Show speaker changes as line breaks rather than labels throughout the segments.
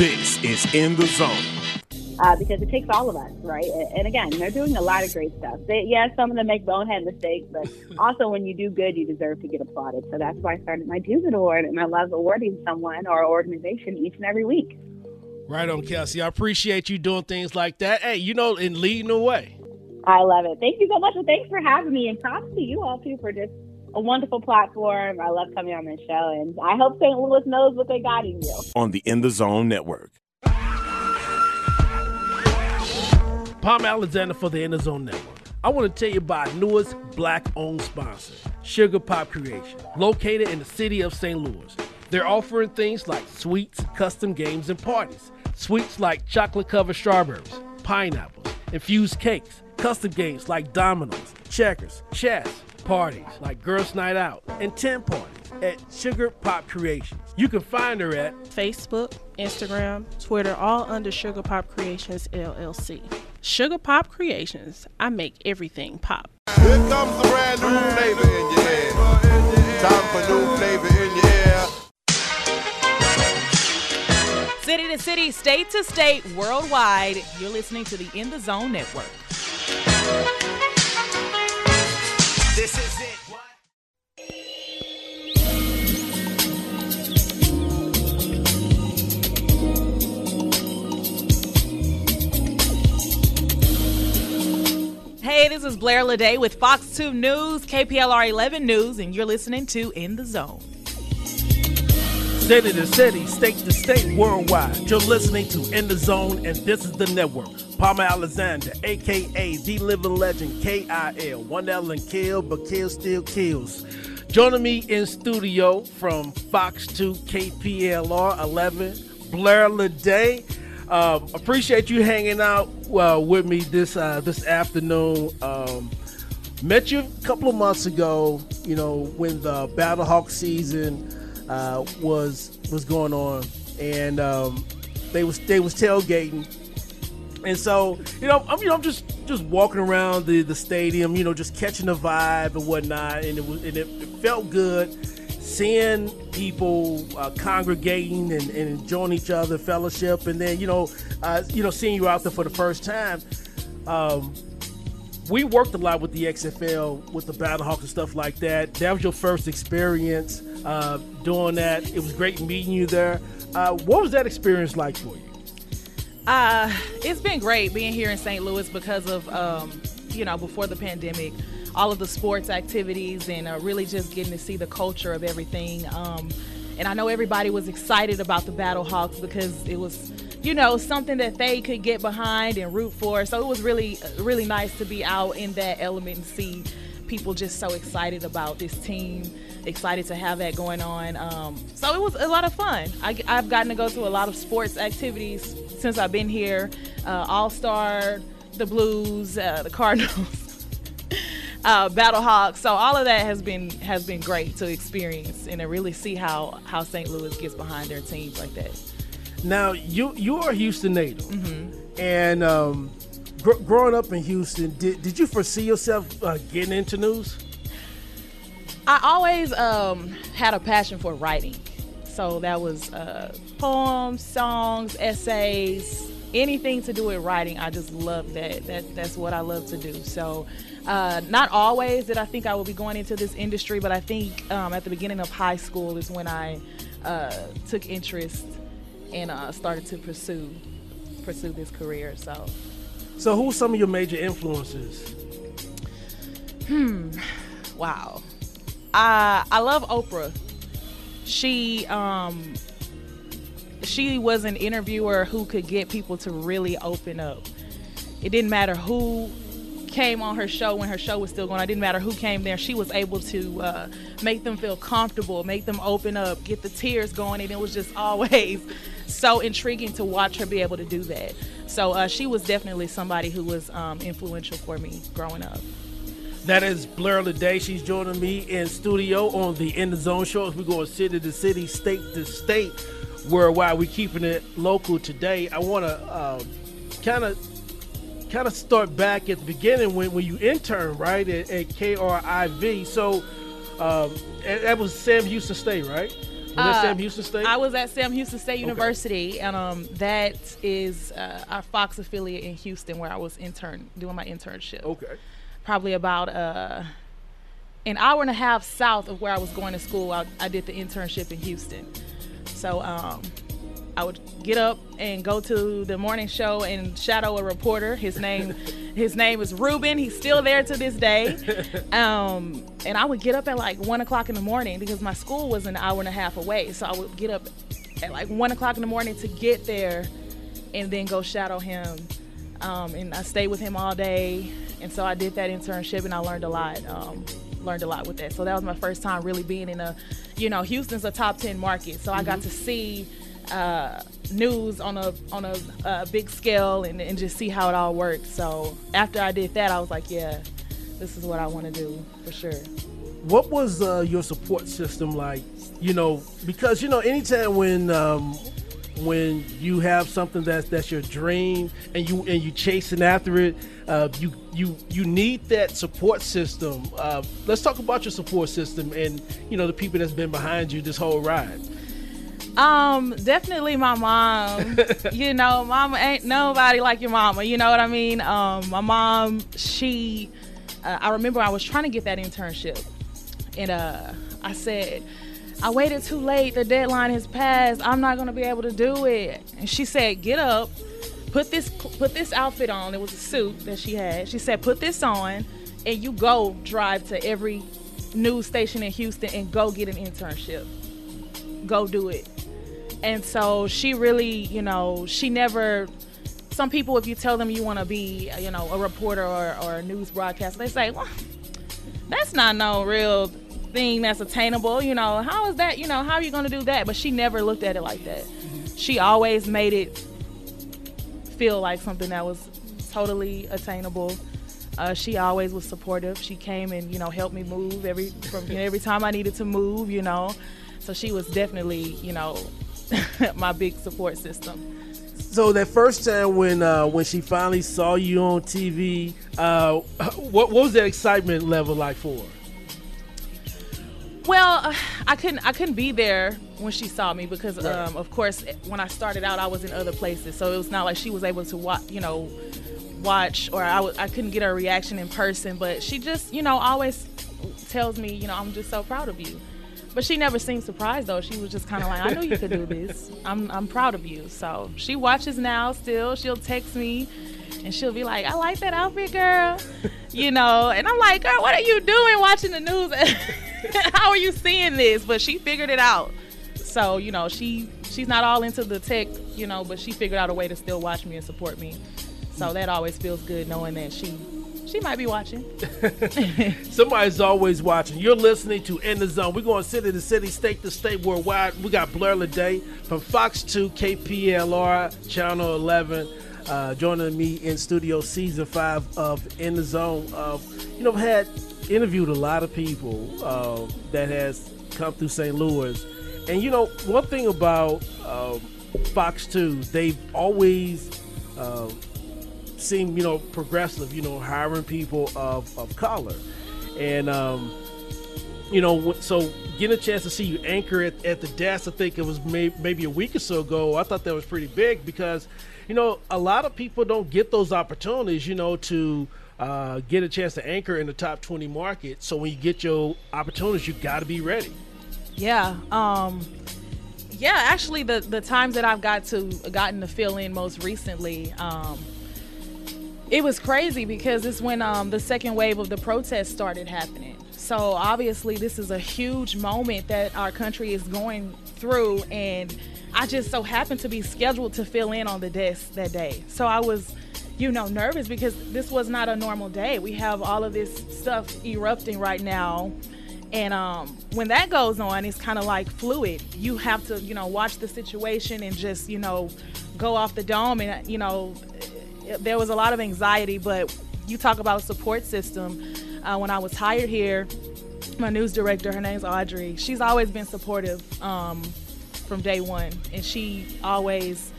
This is In the Zone.
Uh, because it takes all of us, right? And again, they're doing a lot of great stuff. They, yeah, some of them make bonehead mistakes, but also when you do good, you deserve to get applauded. So that's why I started my Do Good Award, and I love awarding someone or organization each and every week.
Right on, Kelsey. I appreciate you doing things like that. Hey, you know, in leading the way.
I love it. Thank you so much. And thanks for having me. And props to you all, too, for just a wonderful platform. I love coming on this show. And I hope St. Louis knows what they got in you.
On the In the Zone Network.
Palmer Alexander for the In the Zone Network. I want to tell you about our newest black owned sponsor, Sugar Pop Creation, located in the city of St. Louis. They're offering things like sweets, custom games, and parties. Sweets like chocolate covered strawberries, pineapples, infused cakes, custom games like dominoes, checkers, chess, parties like Girls Night Out, and 10 parties at Sugar Pop Creations. You can find her at
Facebook, Instagram, Twitter, all under Sugar Pop Creations LLC. Sugar Pop Creations, I make everything pop.
Here comes the brand new flavor in your head. Time for new flavor in your ear.
City to city, state to state, worldwide, you're listening to the In the Zone Network.
This is it.
Hey, this is Blair Ledet with Fox 2 News, KPLR 11 News, and you're listening to In the Zone.
City to city, state to state, worldwide. You're listening to In the Zone, and this is the network. Palmer Alexander, aka the living legend, KIL. One L and kill, but kill still kills. Joining me in studio from Fox 2 KPLR 11, Blair Ledet. Um, appreciate you hanging out uh, with me this uh, this afternoon. Um, met you a couple of months ago, you know, when the Battlehawk season uh, was was going on, and um, they was they was tailgating, and so you know I'm you know I'm just just walking around the the stadium, you know, just catching the vibe and whatnot, and it was and it, it felt good seeing people uh, congregating and, and enjoying each other, fellowship, and then you know uh, you know seeing you out there for the first time. Um, we worked a lot with the XFL, with the Battlehawks and stuff like that. That was your first experience uh, doing that. It was great meeting you there. Uh, what was that experience like for you?
Uh, it's been great being here in St. Louis because of, um, you know, before the pandemic, all of the sports activities and uh, really just getting to see the culture of everything. Um, and I know everybody was excited about the Battlehawks because it was, you know, something that they could get behind and root for. So it was really, really nice to be out in that element and see people just so excited about this team, excited to have that going on. Um, so it was a lot of fun. I, have gotten to go to a lot of sports activities since I've been here. Uh, All Star, the Blues, uh, the Cardinals, uh, Battlehawks. So all of that has been has been great to experience and to really see how how St. Louis gets behind their teams like that.
Now you you are a Houston native, and um, gr- growing up in Houston, did, did you foresee yourself uh, getting into news?
I always um, had a passion for writing. So that was uh, poems, songs, essays, anything to do with writing. I just love that. That that's what I love to do. So uh, not always did I think I would be going into this industry, but I think um, at the beginning of high school is when I uh, took interest and uh, started to pursue pursue this career. So
So who were some of your major influences? Hmm.
Wow. I I love Oprah. She um she was an interviewer who could get people to really open up. It didn't matter who came on her show when her show was still going. It didn't matter who came there. She was able to uh, make them feel comfortable, make them open up, get the tears going, and it was just always so intriguing to watch her be able to do that. So uh, she was definitely somebody who was um, influential for me growing up.
That is Blair Ledet. She's joining me in studio on the In the Zone show as we go city to city, state to state, worldwide. We're keeping it local today. I want to kind of kind of start back at the beginning when, when you intern, right, at, at KRIV. So um, that was Sam Houston State, right? Was that
Uh,
Sam Houston State?
I was at Sam Houston State University, and um, that is uh, our Fox affiliate in Houston, where I was intern doing my internship.
okay.
Probably about uh, an hour and a half south of where I was going to school. I, I did the internship in Houston, so um, I would get up and go to the morning show and shadow a reporter. His name, his name is Ruben. He's still there to this day. Um, and I would get up at like one o'clock in the morning because my school was an hour and a half away. So I would get up at like one o'clock in the morning to get there, and then go shadow him. Um, and I stayed with him all day. And so I did that internship, and I learned a lot. Um, learned a lot with that. So that was my first time really being in a, you know, Houston's a top ten market. So I got to see uh, news on a on a, uh big scale and, and just see how it all worked. So after I did that, I was like, yeah, this is what I want to do for sure.
What was uh, your support system like? You know, because you know, anytime when um, when you have something that's that's your dream and you and you chasing after it, uh, you you you need that support system. Uh, let's talk about your support system and you know the people that's been behind you this whole ride.
Um, definitely my mom. you know, mama ain't nobody like your mama. You know what I mean? Um, my mom, she, uh, I remember I was trying to get that internship, and uh, I said, I waited too late. The deadline has passed. I'm not gonna be able to do it. And she said, get up, put this put this outfit on. It was a suit that she had. She said, put this on, and you go drive to every news station in Houston and go get an internship. Go do it. And so she really, you know, she never. Some people, if you tell them you want to be, you know, a reporter or, or a news broadcaster, they say, well, that's not no real thing that's attainable. You know, how is that? You know, how are you going to do that? But she never looked at it like that. She always made it feel like something that was totally attainable. Uh, she always was supportive. She came and you know helped me move every from you know, every time I needed to move. You know, so she was definitely you know my big support system.
So that first time when uh, when she finally saw you on TV, uh, what, what was that excitement level like for her?
Well, I couldn't I couldn't be there when she saw me because um, of course when I started out I was in other places, so it was not like she was able to watch you know watch or I w- I couldn't get her reaction in person. But she just you know always tells me you know I'm just so proud of you. But she never seemed surprised though. She was just kind of like, I know you could do this. I'm I'm proud of you. So she watches now still. She'll text me and she'll be like, I like that outfit, girl. You know, and I'm like, girl, what are you doing watching the news? How are you seeing this? But she figured it out. So, you know, she she's not all into the tech, you know, but she figured out a way to still watch me and support me. So that always feels good knowing that she she might be watching.
Somebody's always watching. You're listening to In the Zone. We're going city to city, state to state, worldwide. We got Blair Ledet from Fox 2, KPLR, Channel 11, uh, joining me in studio season five of In the Zone. Uh, you know, I've had interviewed a lot of people uh, that has come through St. Louis. And, you know, one thing about um, Fox 2, they've always uh, seem you know progressive you know hiring people of, of color and um you know so getting a chance to see you anchor at, at the desk i think it was may, maybe a week or so ago i thought that was pretty big because you know a lot of people don't get those opportunities you know to uh, get a chance to anchor in the top 20 market so when you get your opportunities you got to be ready
Yeah. Um yeah, actually the the times that I've got to gotten to fill in most recently, um it was crazy because it's when um the second wave of the protests started happening. So obviously this is a huge moment that our country is going through and I just so happened to be scheduled to fill in on the desk that day. So I was you know nervous because this was not a normal day. We have all of this stuff erupting right now and um, when that goes on, it's kind of like fluid. You have to, you know, watch the situation and just, you know, go off the dome. And, you know, there was a lot of anxiety, but you talk about support system. Uh, when I was hired here, my news director, her name's Audrey, she's always been supportive um, from day one. And she always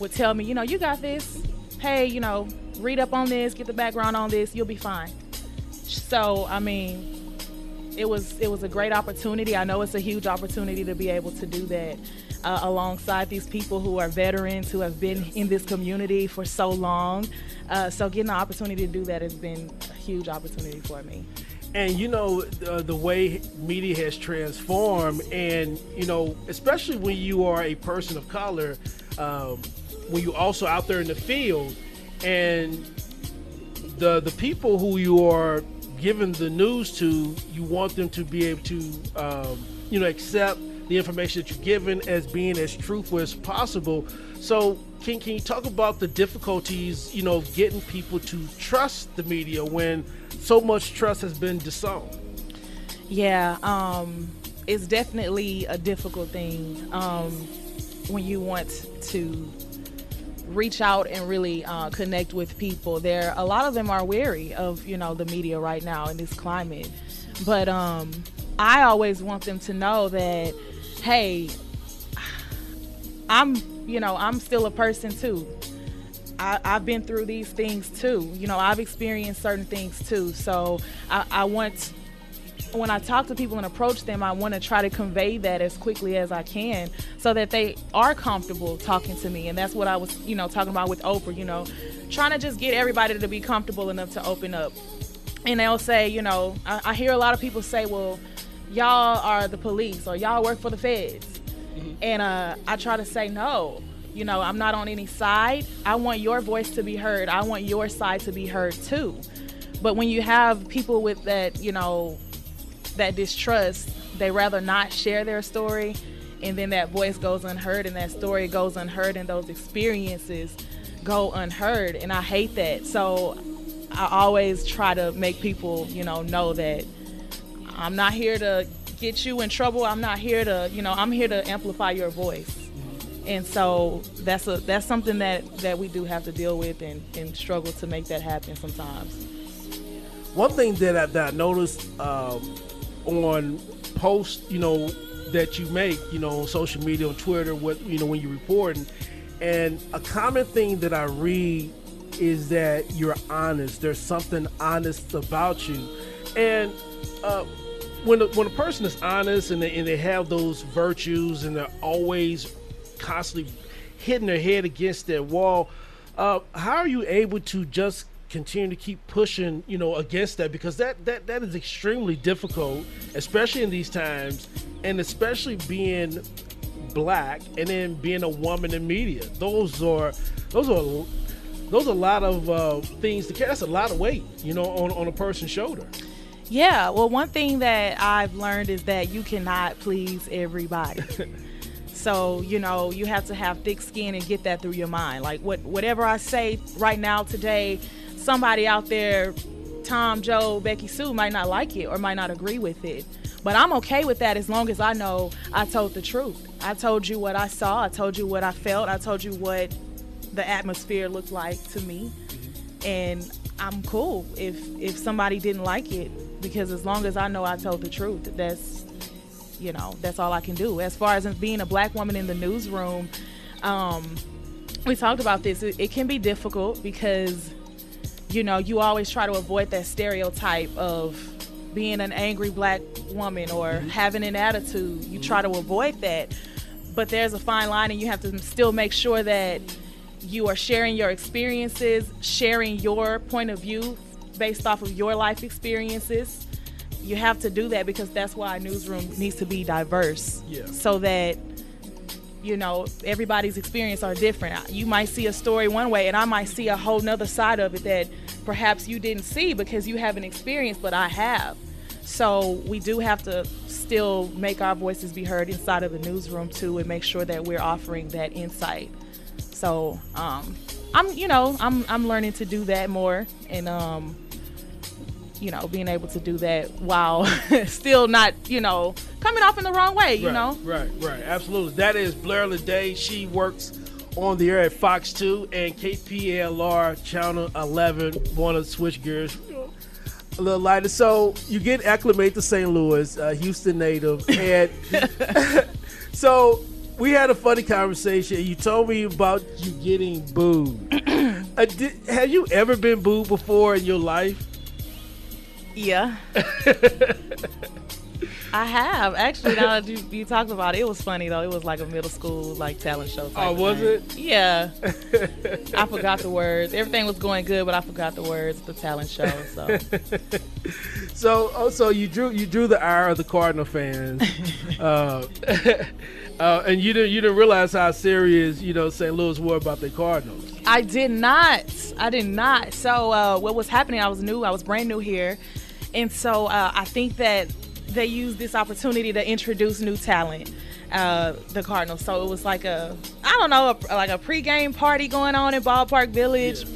would tell me, you know, you got this. Hey, you know, read up on this, get the background on this, you'll be fine. So, I mean, it was it was a great opportunity. I know it's a huge opportunity to be able to do that uh, alongside these people who are veterans who have been in this community for so long. Uh, so getting the opportunity to do that has been a huge opportunity for me.
and you know uh, the way media has transformed and you know especially when you are a person of color um, when you're also out there in the field and the the people who you are giving the news to you want them to be able to um, you know accept the information that you're given as being as truthful as possible. So can, can you talk about the difficulties you know getting people to trust the media when so much trust has been disowned?
Yeah, um, it's definitely a difficult thing um, when you want to reach out and really uh, connect with people. There, a lot of them are wary of you know the media right now in this climate, but um, I always want them to know that, hey, I'm you know I'm still a person too. I, I've been through these things too. You know, I've experienced certain things too. So I, I want when I talk to people and approach them, I want to try to convey that as quickly as I can so that they are comfortable talking to me. And that's what I was, you know, talking about with Oprah, you know, trying to just get everybody to be comfortable enough to open up. And they'll say, you know, I, I hear a lot of people say, well, y'all are the police or y'all work for the feds. And uh, I try to say, no, you know, I'm not on any side. I want your voice to be heard. I want your side to be heard too. But when you have people with that, you know, that distrust, they rather not share their story, and then that voice goes unheard, and that story goes unheard, and those experiences go unheard. And I hate that. So I always try to make people, you know, know that I'm not here to get you in trouble. I'm not here to, you know, I'm here to amplify your voice. And so that's a that's something that that we do have to deal with and, and struggle to make that happen sometimes.
One thing that I, that I noticed um, on posts, you know, that you make, you know, on social media, on Twitter, what you know, when you're reporting, and a common thing that I read is that you're honest. There's something honest about you, and uh, when a, when a person is honest and they, and they have those virtues and they're always constantly hitting their head against that wall, uh, how are you able to just continue to keep pushing, you know, against that? Because that that that is extremely difficult, especially in these times, and especially being black and then being a woman in media. Those are those are those are a lot of uh, things to carry. That's a lot of weight, you know, on on a person's shoulder.
Yeah, well, one thing that I've learned is that you cannot please everybody. so, you know, you have to have thick skin and get that through your mind. Like what whatever I say right now today, somebody out there, Tom, Joe, Becky Sue might not like it or might not agree with it. But I'm okay with that as long as I know I told the truth. I told you what I saw, I told you what I felt, I told you what the atmosphere looked like to me. And I'm cool if if somebody didn't like it because as long as I know I told the truth, that's you know that's all I can do. As far as being a black woman in the newsroom, um, we talked about this. It, it can be difficult because you know you always try to avoid that stereotype of being an angry black woman or mm-hmm. having an attitude. You try to avoid that, but there's a fine line, and you have to still make sure that you are sharing your experiences, sharing your point of view based off of your life experiences. You have to do that because that's why a newsroom needs to be diverse.
Yeah.
So that you know everybody's experience are different. You might see a story one way, and I might see a whole nother side of it that perhaps you didn't see because you haven't experienced, but I have. So we do have to still make our voices be heard inside of the newsroom too, and make sure that we're offering that insight. So um, I'm, you know, I'm I'm learning to do that more, and um, you know, being able to do that while still not, you know, coming off in the wrong way, you
right,
know.
Right, right, absolutely. That is Blair Ledet. She works on the air at Fox 2 and KPLR Channel 11. Want to switch gears a little lighter. So you get acclimated to St. Louis, uh, Houston native, and so we had a funny conversation. You told me about you getting booed. uh, did, have you ever been booed before in your life?
Yeah. I have actually. Now that you, you talked about it, it was funny though. It was like a middle school like talent show. Type
Oh,
of
was
thing.
it?
Yeah. I forgot the words. Everything was going good, but I forgot the words. The talent show. So
So, oh, so you drew you drew the ire of the Cardinal fans, uh, uh, and you didn't you didn't realize how serious you know St. Louis were about the Cardinals.
I did not. I did not. So uh, what was happening? I was new. I was brand new here, and so uh, I think that they used this opportunity to introduce new talent. Uh, the Cardinals. So it was like a, I don't know, a, like a pregame party going on in Ballpark Village.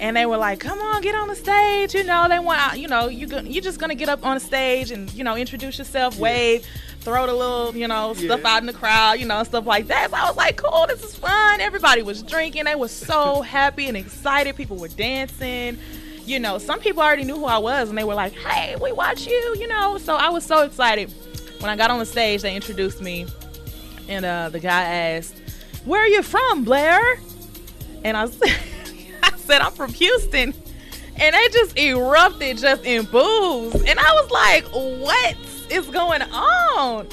And they were like, "Come on, get on the stage." You know, they want, you know, you you're just gonna get up on the stage and you know introduce yourself, wave, throw the little, you know, stuff
Yeah.
out in the crowd, you know, stuff like that. So I was like, "Cool, this is fun." Everybody was drinking. They were so happy and excited. People were dancing. You know, some people already knew who I was, and they were like, "Hey, we watch you." You know, so I was so excited. When I got on the stage, they introduced me, and uh, the guy asked, "Where are you from, Blair?" And I said, I said, I'm from Houston. And they just erupted just in boos. And I was like, what is going on?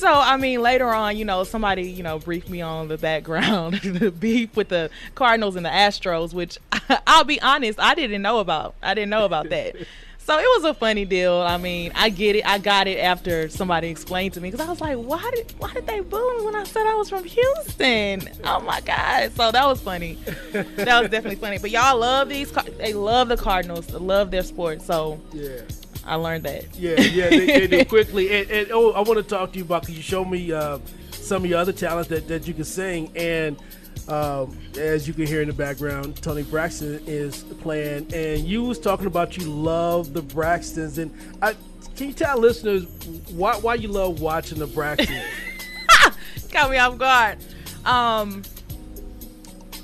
So, I mean, later on, you know, somebody, you know, briefed me on the background, the beef with the Cardinals and the Astros, which I'll be honest, I didn't know about. I didn't know about that. So it was a funny deal. I mean, I get it. I got it after somebody explained to me because I was like, why did why did they boo me when I said I was from Houston? Oh my god! So that was funny. that was definitely funny. But y'all love these. They love the Cardinals. They love their sport. So
Yeah.
I learned that.
Yeah, yeah, they, they do quickly. And, and oh, I want to talk to you about because you show me uh, some of your other talents that, that you can sing. And um, as you can hear in the background, Toni Braxton is playing. And you was talking about you love the Braxtons. And I, can you tell listeners why why you love watching the Braxtons?
Got me off guard. Um,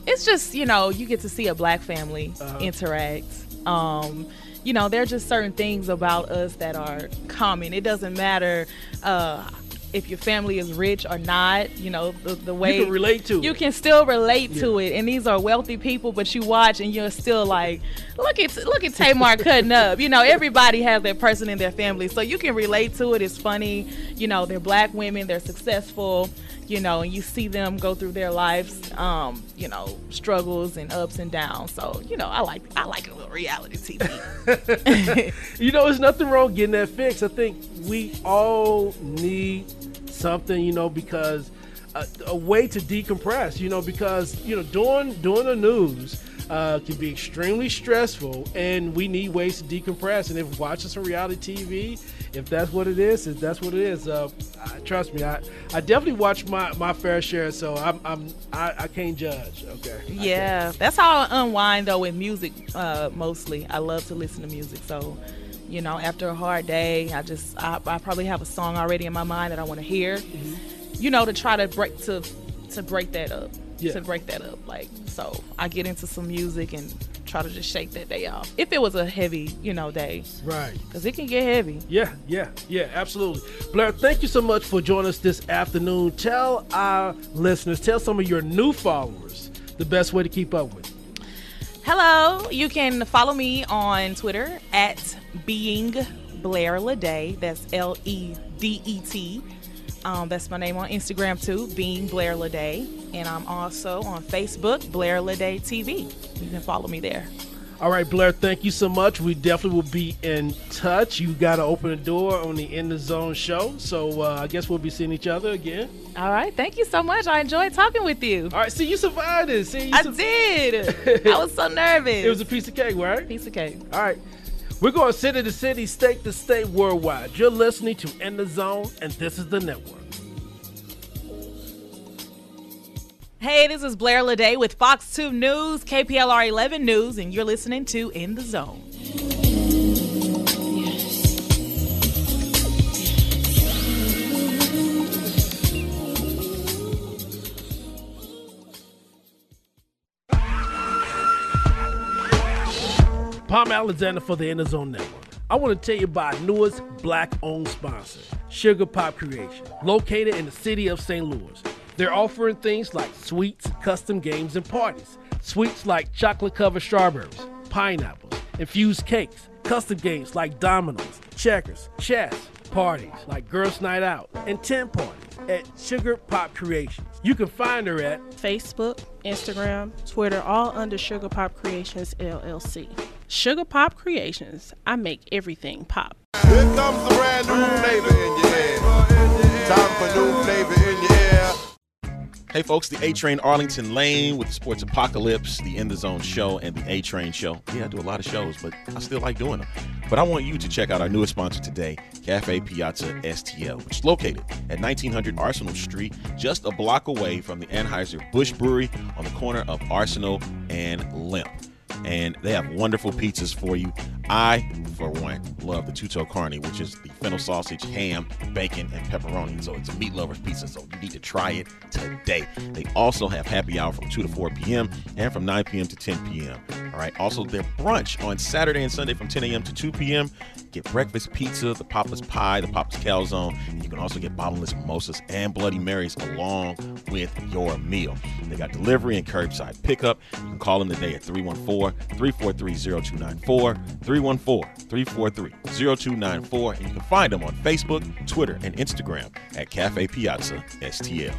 it's just you know you get to see a black family
Uh-huh.
interact. Um, you know there are just certain things about us that are common. It doesn't matter uh, if your family is rich or not. You know the, the way
you can relate to
you
it.
can still relate to it. And these are wealthy people but you watch and you're still like look at look at Tamar cutting up. You know everybody has that person in their family. So you can relate to it. It's funny. You know they're black women. They're successful. You know and you see them go through their lives um you know struggles and ups and downs. So you know I like I like a little reality TV
you know, there's nothing wrong getting that fixed. I think we all need something, you know, because a, a way to decompress, you know, because you know, doing doing the news uh, can be extremely stressful, and we need ways to decompress. And if watching some reality TV, if that's what it is, if that's what it is, uh, I, trust me, I, I definitely watch my, my fair share, so I'm, I'm I, I can't judge. Okay.
Yeah, that's how I unwind though with music. Uh, mostly, I love to listen to music. So, you know, after a hard day, I just I, I probably have a song already in my mind that I want to hear. Mm-hmm. You know, to try to break to to break that up.
Yeah.
To break that up, like so, I get into some music and try to just shake that day off. If it was a heavy, you know, day,
Right.
because it can get heavy.
Yeah, yeah, yeah, absolutely. Blair, thank you so much for joining us this afternoon. Tell our listeners, tell some of your new followers the best way to keep up with.
Hello, you can follow me on Twitter at being Blair Ledet. That's L E D E T. Um, that's my name on Instagram too, being Blair Ledet, and I'm also on Facebook, Blair Ledet TV. You can follow me there.
All right, Blair, thank you so much. We definitely will be in touch. You got to open the door on the In the Zone show. So uh, I guess we'll be seeing each other again.
All right, thank you so much. I enjoyed talking with you.
All right, see, you survived it. See, you
I
sur-
did. I was so nervous.
It was a piece of cake, right?
piece of cake.
All right. We're going city to city, state to state, worldwide. You're listening to In the Zone, and this is the network.
Hey, this is Blair Ledet with Fox 2 News, KPLR 11 News, and you're listening to In the Zone.
Palmer Alexander for the In the Zone Network. I want to tell you about our newest black owned sponsor, Sugar Pop Creation, located in the city of St. Louis. They're offering things like sweets, custom games, and parties. Sweets like chocolate covered strawberries, pineapples, infused cakes, custom games like dominoes, checkers, chess, parties like Girls Night Out and 10 parties at Sugar Pop Creations. You can find her at
Facebook, Instagram, Twitter, all under Sugar Pop Creations LLC. Sugar Pop Creations, I make everything pop.
Here comes the brand new flavor in your ear. Time for new flavor in your ear.
Hey folks, the A Train Arlington Lane with the Sports Apocalypse, the In the Zone show, and the A Train show. Yeah, I do a lot of shows, but I still like doing them. But I want you to check out our newest sponsor today, Cafe Piazza STL, which is located at 1900 Arsenal Street, just a block away from the Anheuser-Busch Brewery on the corner of Arsenal and Lemp and they have wonderful pizzas for you. I, for one, love the Tutto Carne, which is the fennel sausage, ham, bacon, and pepperoni. So it's a meat lover's pizza. So you need to try it today. They also have happy hour from 2 to 4 p.m. and from 9 p.m. to 10 p.m. All right. Also, their brunch on Saturday and Sunday from 10 a.m. to 2 p.m. Get breakfast pizza, the Papa's Pie, the Papa's Calzone. And you can also get bottomless mimosas and Bloody Marys along with your meal. They got delivery and curbside pickup. You can call them today at 314 343 0294. 314 343 0294. And you can find them on Facebook, Twitter, and Instagram at Cafe Piazza STL.